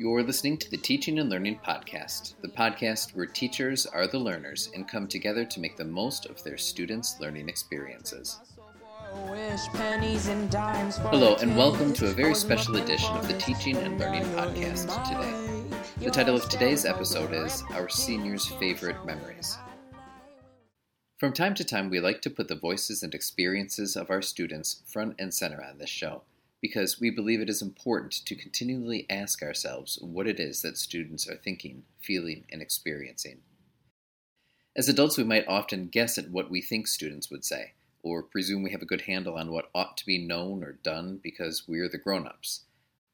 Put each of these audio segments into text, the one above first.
You're listening to the Teaching and Learning Podcast, the podcast where teachers are the learners and come together to make the most of their students' learning experiences. Hello, and welcome to a very special edition of the Teaching and Learning Podcast today. The title of today's episode is Our Seniors' Favorite Memories. From time to time, we like to put the voices and experiences of our students front and center on this show because we believe it is important to continually ask ourselves what it is that students are thinking, feeling, and experiencing. As adults, we might often guess at what we think students would say, or presume we have a good handle on what ought to be known or done because we're the grown ups.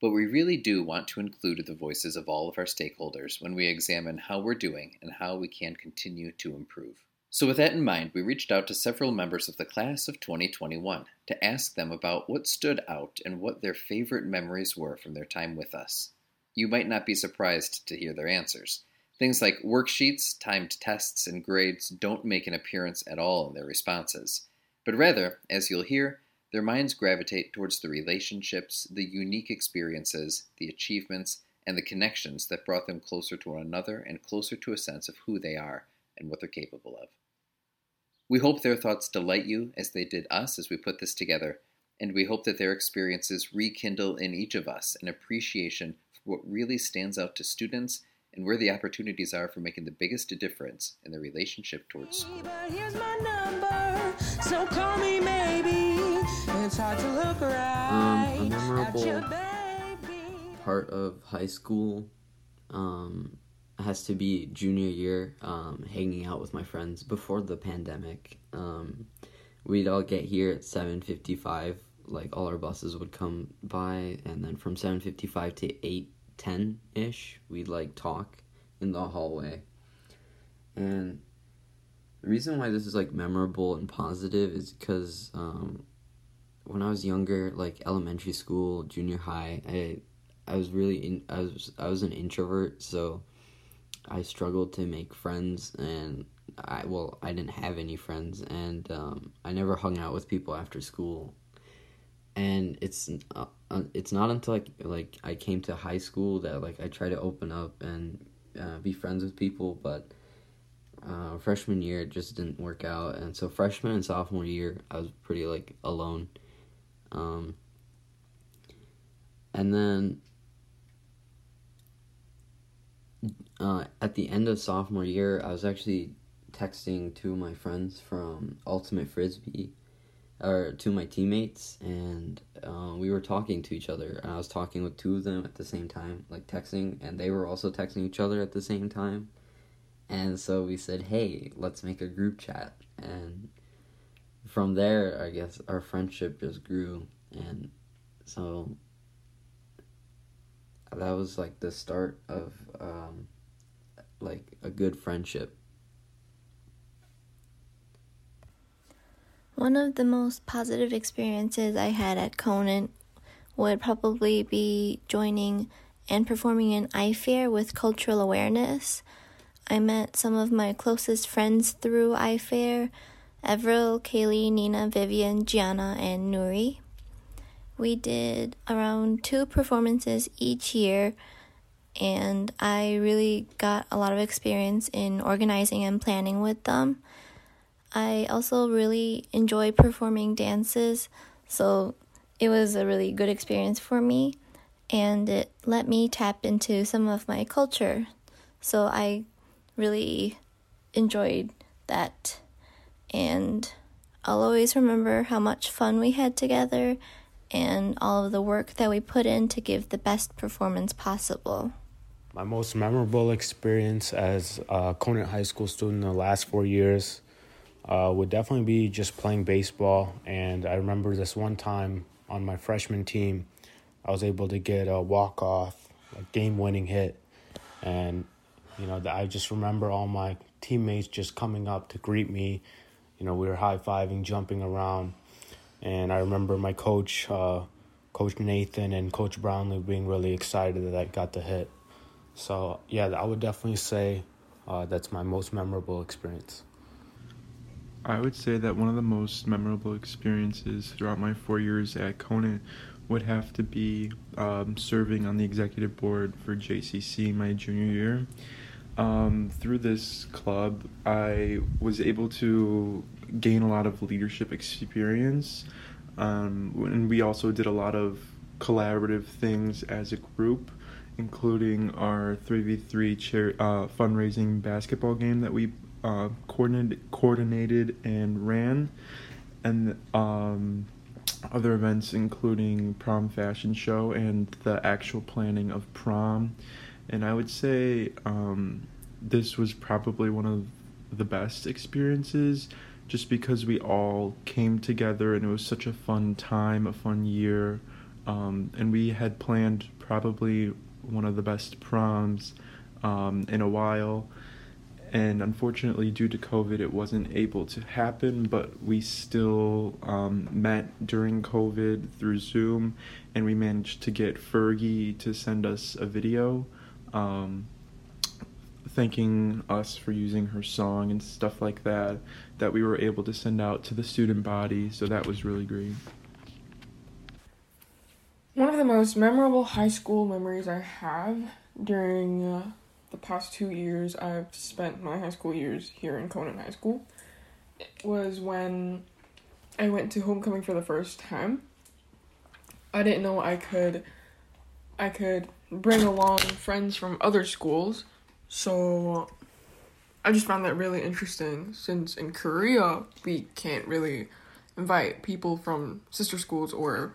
But we really do want to include the voices of all of our stakeholders when we examine how we're doing and how we can continue to improve. So, with that in mind, we reached out to several members of the class of 2021 to ask them about what stood out and what their favorite memories were from their time with us. You might not be surprised to hear their answers. Things like worksheets, timed tests, and grades don't make an appearance at all in their responses, but rather, as you'll hear, their minds gravitate towards the relationships, the unique experiences, the achievements, and the connections that brought them closer to one another and closer to a sense of who they are and what they're capable of. We hope their thoughts delight you as they did us as we put this together, and we hope that their experiences rekindle in each of us an appreciation for what really stands out to students and where the opportunities are for making the biggest difference in their relationship towards school. So um, a memorable part of high school um, has to be junior year, um, hanging out with my friends before the pandemic. Um, we'd all get here at seven fifty five. Like all our buses would come by, and then from seven fifty five to eight ten ish, we'd like talk in the hallway. And the reason why this is like memorable and positive is because um, when I was younger, like elementary school, junior high, I I was really in, I was I was an introvert, so I struggled to make friends, and I well, I didn't have any friends, and um, I never hung out with people after school. And it's uh, it's not until like like I came to high school that like I try to open up and uh, be friends with people, but uh, freshman year it just didn't work out, and so freshman and sophomore year I was pretty like alone. Um, and then uh, at the end of sophomore year, I was actually texting two of my friends from Ultimate Frisbee, or to my teammates, and uh, we were talking to each other. And I was talking with two of them at the same time, like texting, and they were also texting each other at the same time. And so we said, "Hey, let's make a group chat." And from there, I guess our friendship just grew, and so that was like the start of um, like a good friendship. One of the most positive experiences I had at Conant would probably be joining and performing an iFair with cultural awareness. I met some of my closest friends through iFair Everil, Kaylee, Nina, Vivian, Gianna, and Nuri. We did around two performances each year and I really got a lot of experience in organizing and planning with them. I also really enjoy performing dances, so it was a really good experience for me and it let me tap into some of my culture. So I really enjoyed that. And I'll always remember how much fun we had together and all of the work that we put in to give the best performance possible. My most memorable experience as a Conant High School student in the last four years uh, would definitely be just playing baseball. And I remember this one time on my freshman team, I was able to get a walk off, a game winning hit. And, you know, I just remember all my teammates just coming up to greet me. You know, we were high fiving, jumping around. And I remember my coach, uh, Coach Nathan, and Coach Brownlee being really excited that I got the hit. So yeah, I would definitely say uh, that's my most memorable experience. I would say that one of the most memorable experiences throughout my four years at Conant would have to be um, serving on the executive board for JCC my junior year. Um, through this club, I was able to gain a lot of leadership experience, um, and we also did a lot of collaborative things as a group, including our 3v3 chair, uh, fundraising basketball game that we uh, coordinated, coordinated and ran, and um, other events including prom fashion show and the actual planning of prom. And I would say um, this was probably one of the best experiences just because we all came together and it was such a fun time, a fun year. Um, and we had planned probably one of the best proms um, in a while. And unfortunately due to covid it wasn't able to happen but we still um, met during covid through zoom and we managed to get fergie to send us a video um, thanking us for using her song and stuff like that that we were able to send out to the student body. So that was really great one of the most memorable high school memories i have during uh, the past two years I've spent my high school years here in Conant High School was when I went to homecoming for the first time. I didn't know I could I could bring along friends from other schools. So I just found that really interesting since in Korea we can't really invite people from sister schools or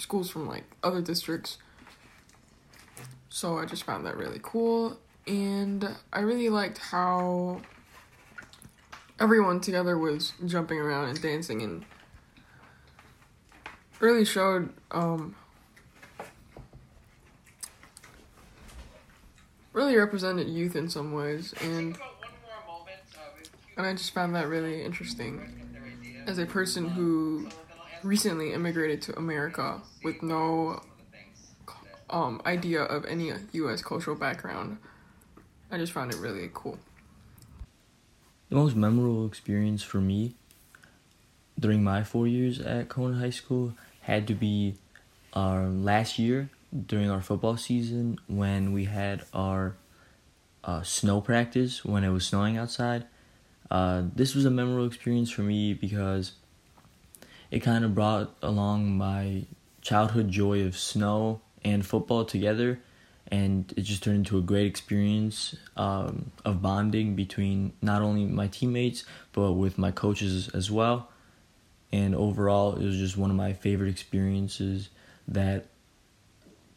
schools from like other districts. So I just found that really cool. And I really liked how everyone together was jumping around and dancing and really showed um, really represented youth in some ways. And and I just found that really interesting. As a person who recently immigrated to America with no um, idea of any US cultural background. I just found it really cool. The most memorable experience for me during my four years at Conant High School had to be our last year during our football season when we had our uh, snow practice when it was snowing outside. Uh, this was a memorable experience for me because it kind of brought along my childhood joy of snow and football together and it just turned into a great experience um, of bonding between not only my teammates but with my coaches as well. And overall it was just one of my favorite experiences that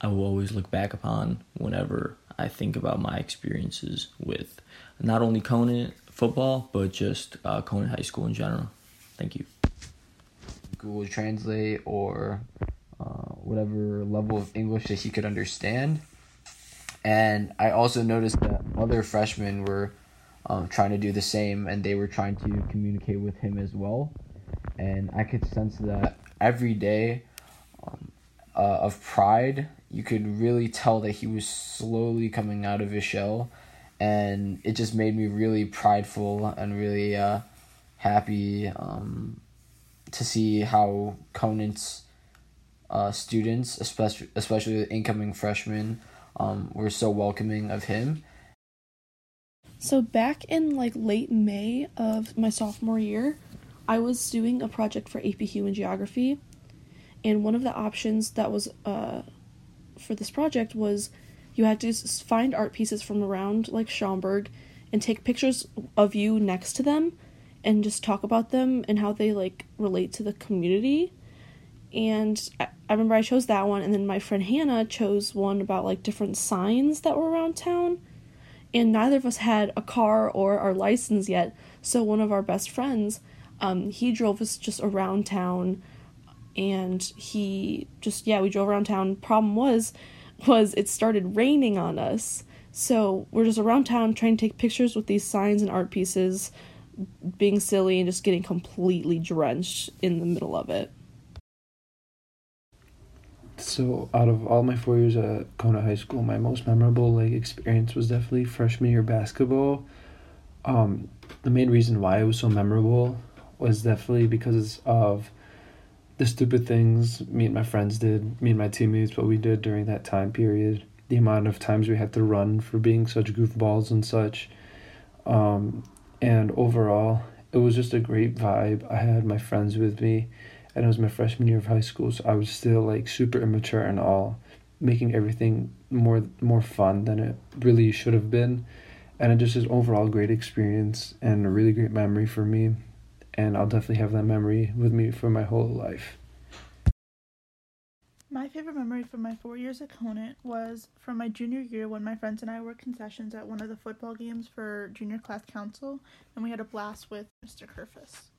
i will always look back upon whenever i think about my experiences with not only Conant football but just uh, conant high school in general. Thank you google translate or uh, whatever level of english that he could understand and I also noticed that other freshmen were um, trying to do the same, and they were trying to communicate with him as well. And I could sense that every day um, uh, of pride, you could really tell that he was slowly coming out of his shell, and it just made me really prideful and really uh, happy um, to see how Conant's uh, students, especially especially the incoming freshmen, um, were so welcoming of him. So back in like late May of my sophomore year, I was doing a project for AP Human Geography, and one of the options that was uh, for this project was you had to find art pieces from around like Schaumburg and take pictures of you next to them and just talk about them and how they like relate to the community and I, I remember I chose that one, and then my friend Hannah chose one about like different signs that were around town. And neither of us had a car or our license yet, so one of our best friends, um, he drove us just around town, and he just yeah we drove around town. Problem was, was it started raining on us, so we're just around town trying to take pictures with these signs and art pieces, being silly and just getting completely drenched in the middle of it. So out of all my four years at Conant High School, my most memorable like experience was definitely freshman year basketball. Um, the main reason why it was so memorable was definitely because of the stupid things me and my friends did, me and my teammates, what we did during that time period, the amount of times we had to run for being such goofballs and such. Um, and overall, it was just a great vibe. I had my friends with me, and it was my freshman year of high school, so I was still like super immature and all, making everything more more fun than it really should have been. And it just is overall great experience and a really great memory for me and I'll definitely have that memory with me for my whole life. My favorite memory from my four years at Conant was from my junior year when my friends and I worked concessions at one of the football games for junior class council, and we had a blast with Mr. Kerfus.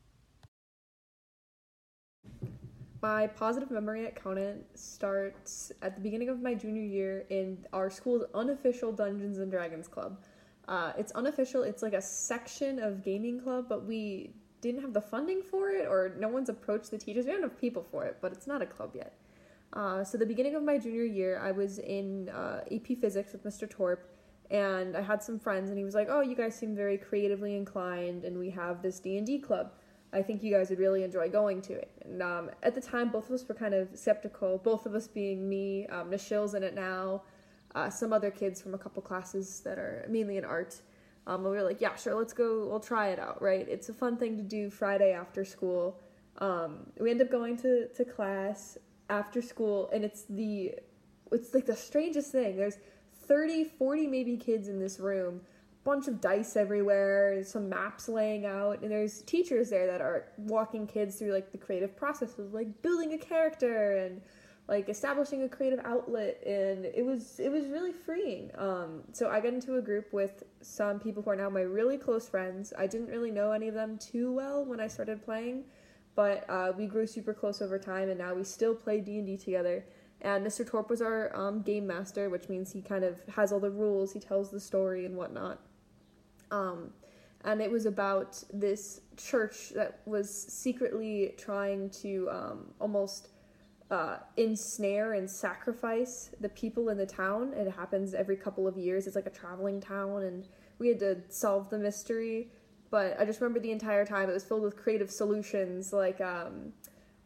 My positive memory at Conant starts at the beginning of my junior year in our school's unofficial Dungeons and Dragons club. Uh, it's unofficial, it's like a section of gaming club, but we didn't have the funding for it or no one's approached the teachers. We don't have people for it, but it's not a club yet. Uh, so the beginning of my junior year, I was in uh, AP Physics with Mr. Torp, and I had some friends, and he was like, "Oh, you guys seem very creatively inclined, and we have this D and D club. I think you guys would really enjoy going to it." And um, at the time, both of us were kind of skeptical. Both of us being me, um, in it now, uh, some other kids from a couple classes that are mainly in art. Um, we were like, yeah, sure, let's go, we'll try it out, right? It's a fun thing to do Friday after school. Um, we end up going to, to class after school, and it's the, it's like the strangest thing. There's 30, 40 maybe kids in this room, bunch of dice everywhere, some maps laying out, and there's teachers there that are walking kids through like the creative process of like building a character and like establishing a creative outlet and it was it was really freeing um, so i got into a group with some people who are now my really close friends i didn't really know any of them too well when i started playing but uh, we grew super close over time and now we still play d&d together and mr torp was our um, game master which means he kind of has all the rules he tells the story and whatnot um, and it was about this church that was secretly trying to um, almost uh, ensnare and sacrifice the people in the town. It happens every couple of years. It's like a traveling town, and we had to solve the mystery. But I just remember the entire time it was filled with creative solutions. Like um,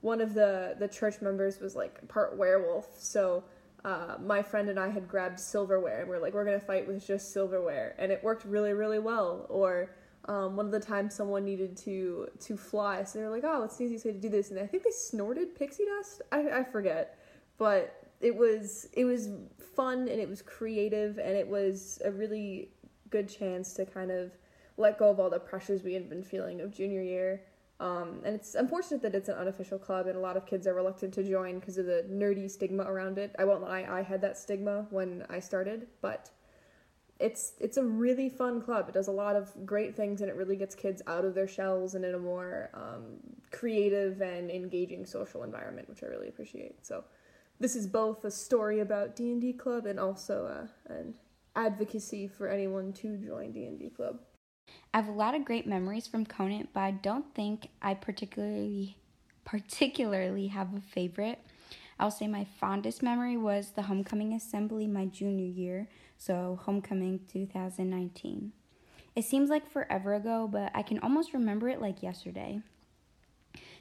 one of the the church members was like part werewolf, so. Uh, my friend and I had grabbed silverware and we are like, we're gonna fight with just silverware, and it worked really, really well. Or um, one of the times someone needed to to fly, so they're like, "Oh, what's the easiest way to do this?" And I think they snorted pixie dust. I, I forget, but it was it was fun and it was creative and it was a really good chance to kind of let go of all the pressures we had been feeling of junior year. Um, and it's unfortunate that it's an unofficial club and a lot of kids are reluctant to join because of the nerdy stigma around it. I won't lie, I had that stigma when I started, but it's it's a really fun club. It does a lot of great things, and it really gets kids out of their shells and in a more um, creative and engaging social environment, which I really appreciate. So, this is both a story about D and D club and also uh, an advocacy for anyone to join D and D club. I have a lot of great memories from Conant, but I don't think I particularly particularly have a favorite. I'll say my fondest memory was the homecoming assembly my junior year so homecoming 2019. It seems like forever ago, but I can almost remember it like yesterday.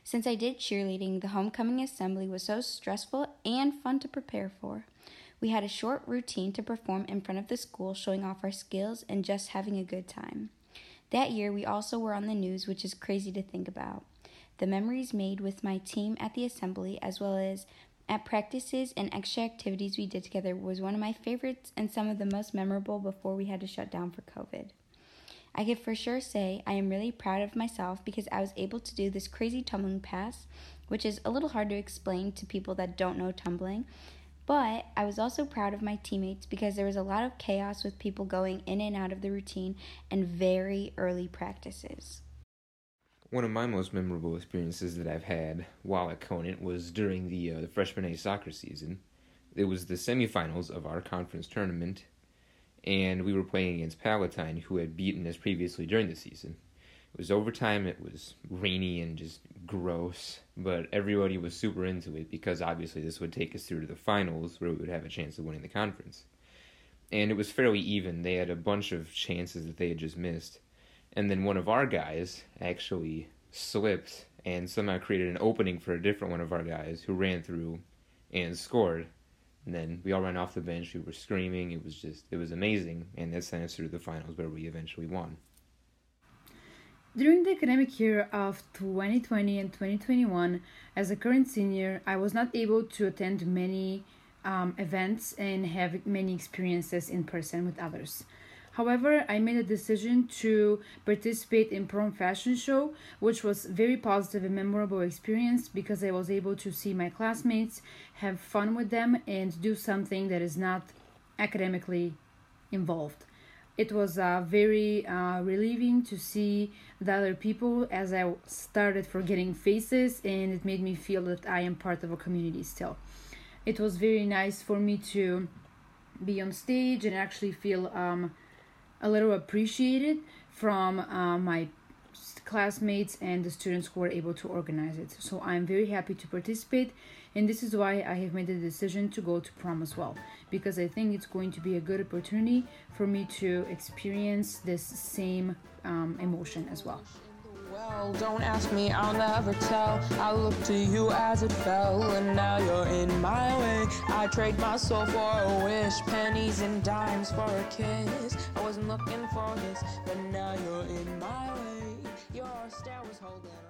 Since I did cheerleading, the homecoming assembly was so stressful and fun to prepare for. We had a short routine to perform in front of the school, showing off our skills and just having a good time. That year, we also were on the news, which is crazy to think about. The memories made with my team at the assembly, as well as at practices and extra activities we did together was one of my favorites and some of the most memorable before we had to shut down for COVID. I can for sure say I am really proud of myself because I was able to do this crazy tumbling pass, which is a little hard to explain to people that don't know tumbling. But I was also proud of my teammates because there was a lot of chaos with people going in and out of the routine and very early practices. One of my most memorable experiences that I've had while at Conant was during the uh, the freshman A soccer season. It was the semifinals of our conference tournament, and we were playing against Palatine, who had beaten us previously during the season. It was overtime. It was rainy and just gross, but everybody was super into it because obviously this would take us through to the finals, where we would have a chance of winning the conference. And it was fairly even. They had a bunch of chances that they had just missed and then one of our guys actually slipped and somehow created an opening for a different one of our guys who ran through and scored. And then we all ran off the bench. We were screaming. It was just, it was amazing. And that sent us through the finals where we eventually won. During the academic year of 2020 and 2021, as a current senior, I was not able to attend many um, events and have many experiences in person with others. However, I made a decision to participate in prom fashion show, which was very positive and memorable experience because I was able to see my classmates, have fun with them, and do something that is not academically involved. It was uh, very uh, relieving to see the other people as I started forgetting faces, and it made me feel that I am part of a community still. It was very nice for me to be on stage and actually feel um, a little appreciated from uh, my classmates and the students who were able to organize it. So I'm very happy to participate, and this is why I have made the decision to go to prom as well because I think it's going to be a good opportunity for me to experience this same um, emotion as well. Well, don't ask me, I'll never tell. I look to you as it fell, and now you're in my way. I trade my soul for a wish, pennies and dimes for a kiss. I wasn't looking for this, but now you're in my. Your stare was holding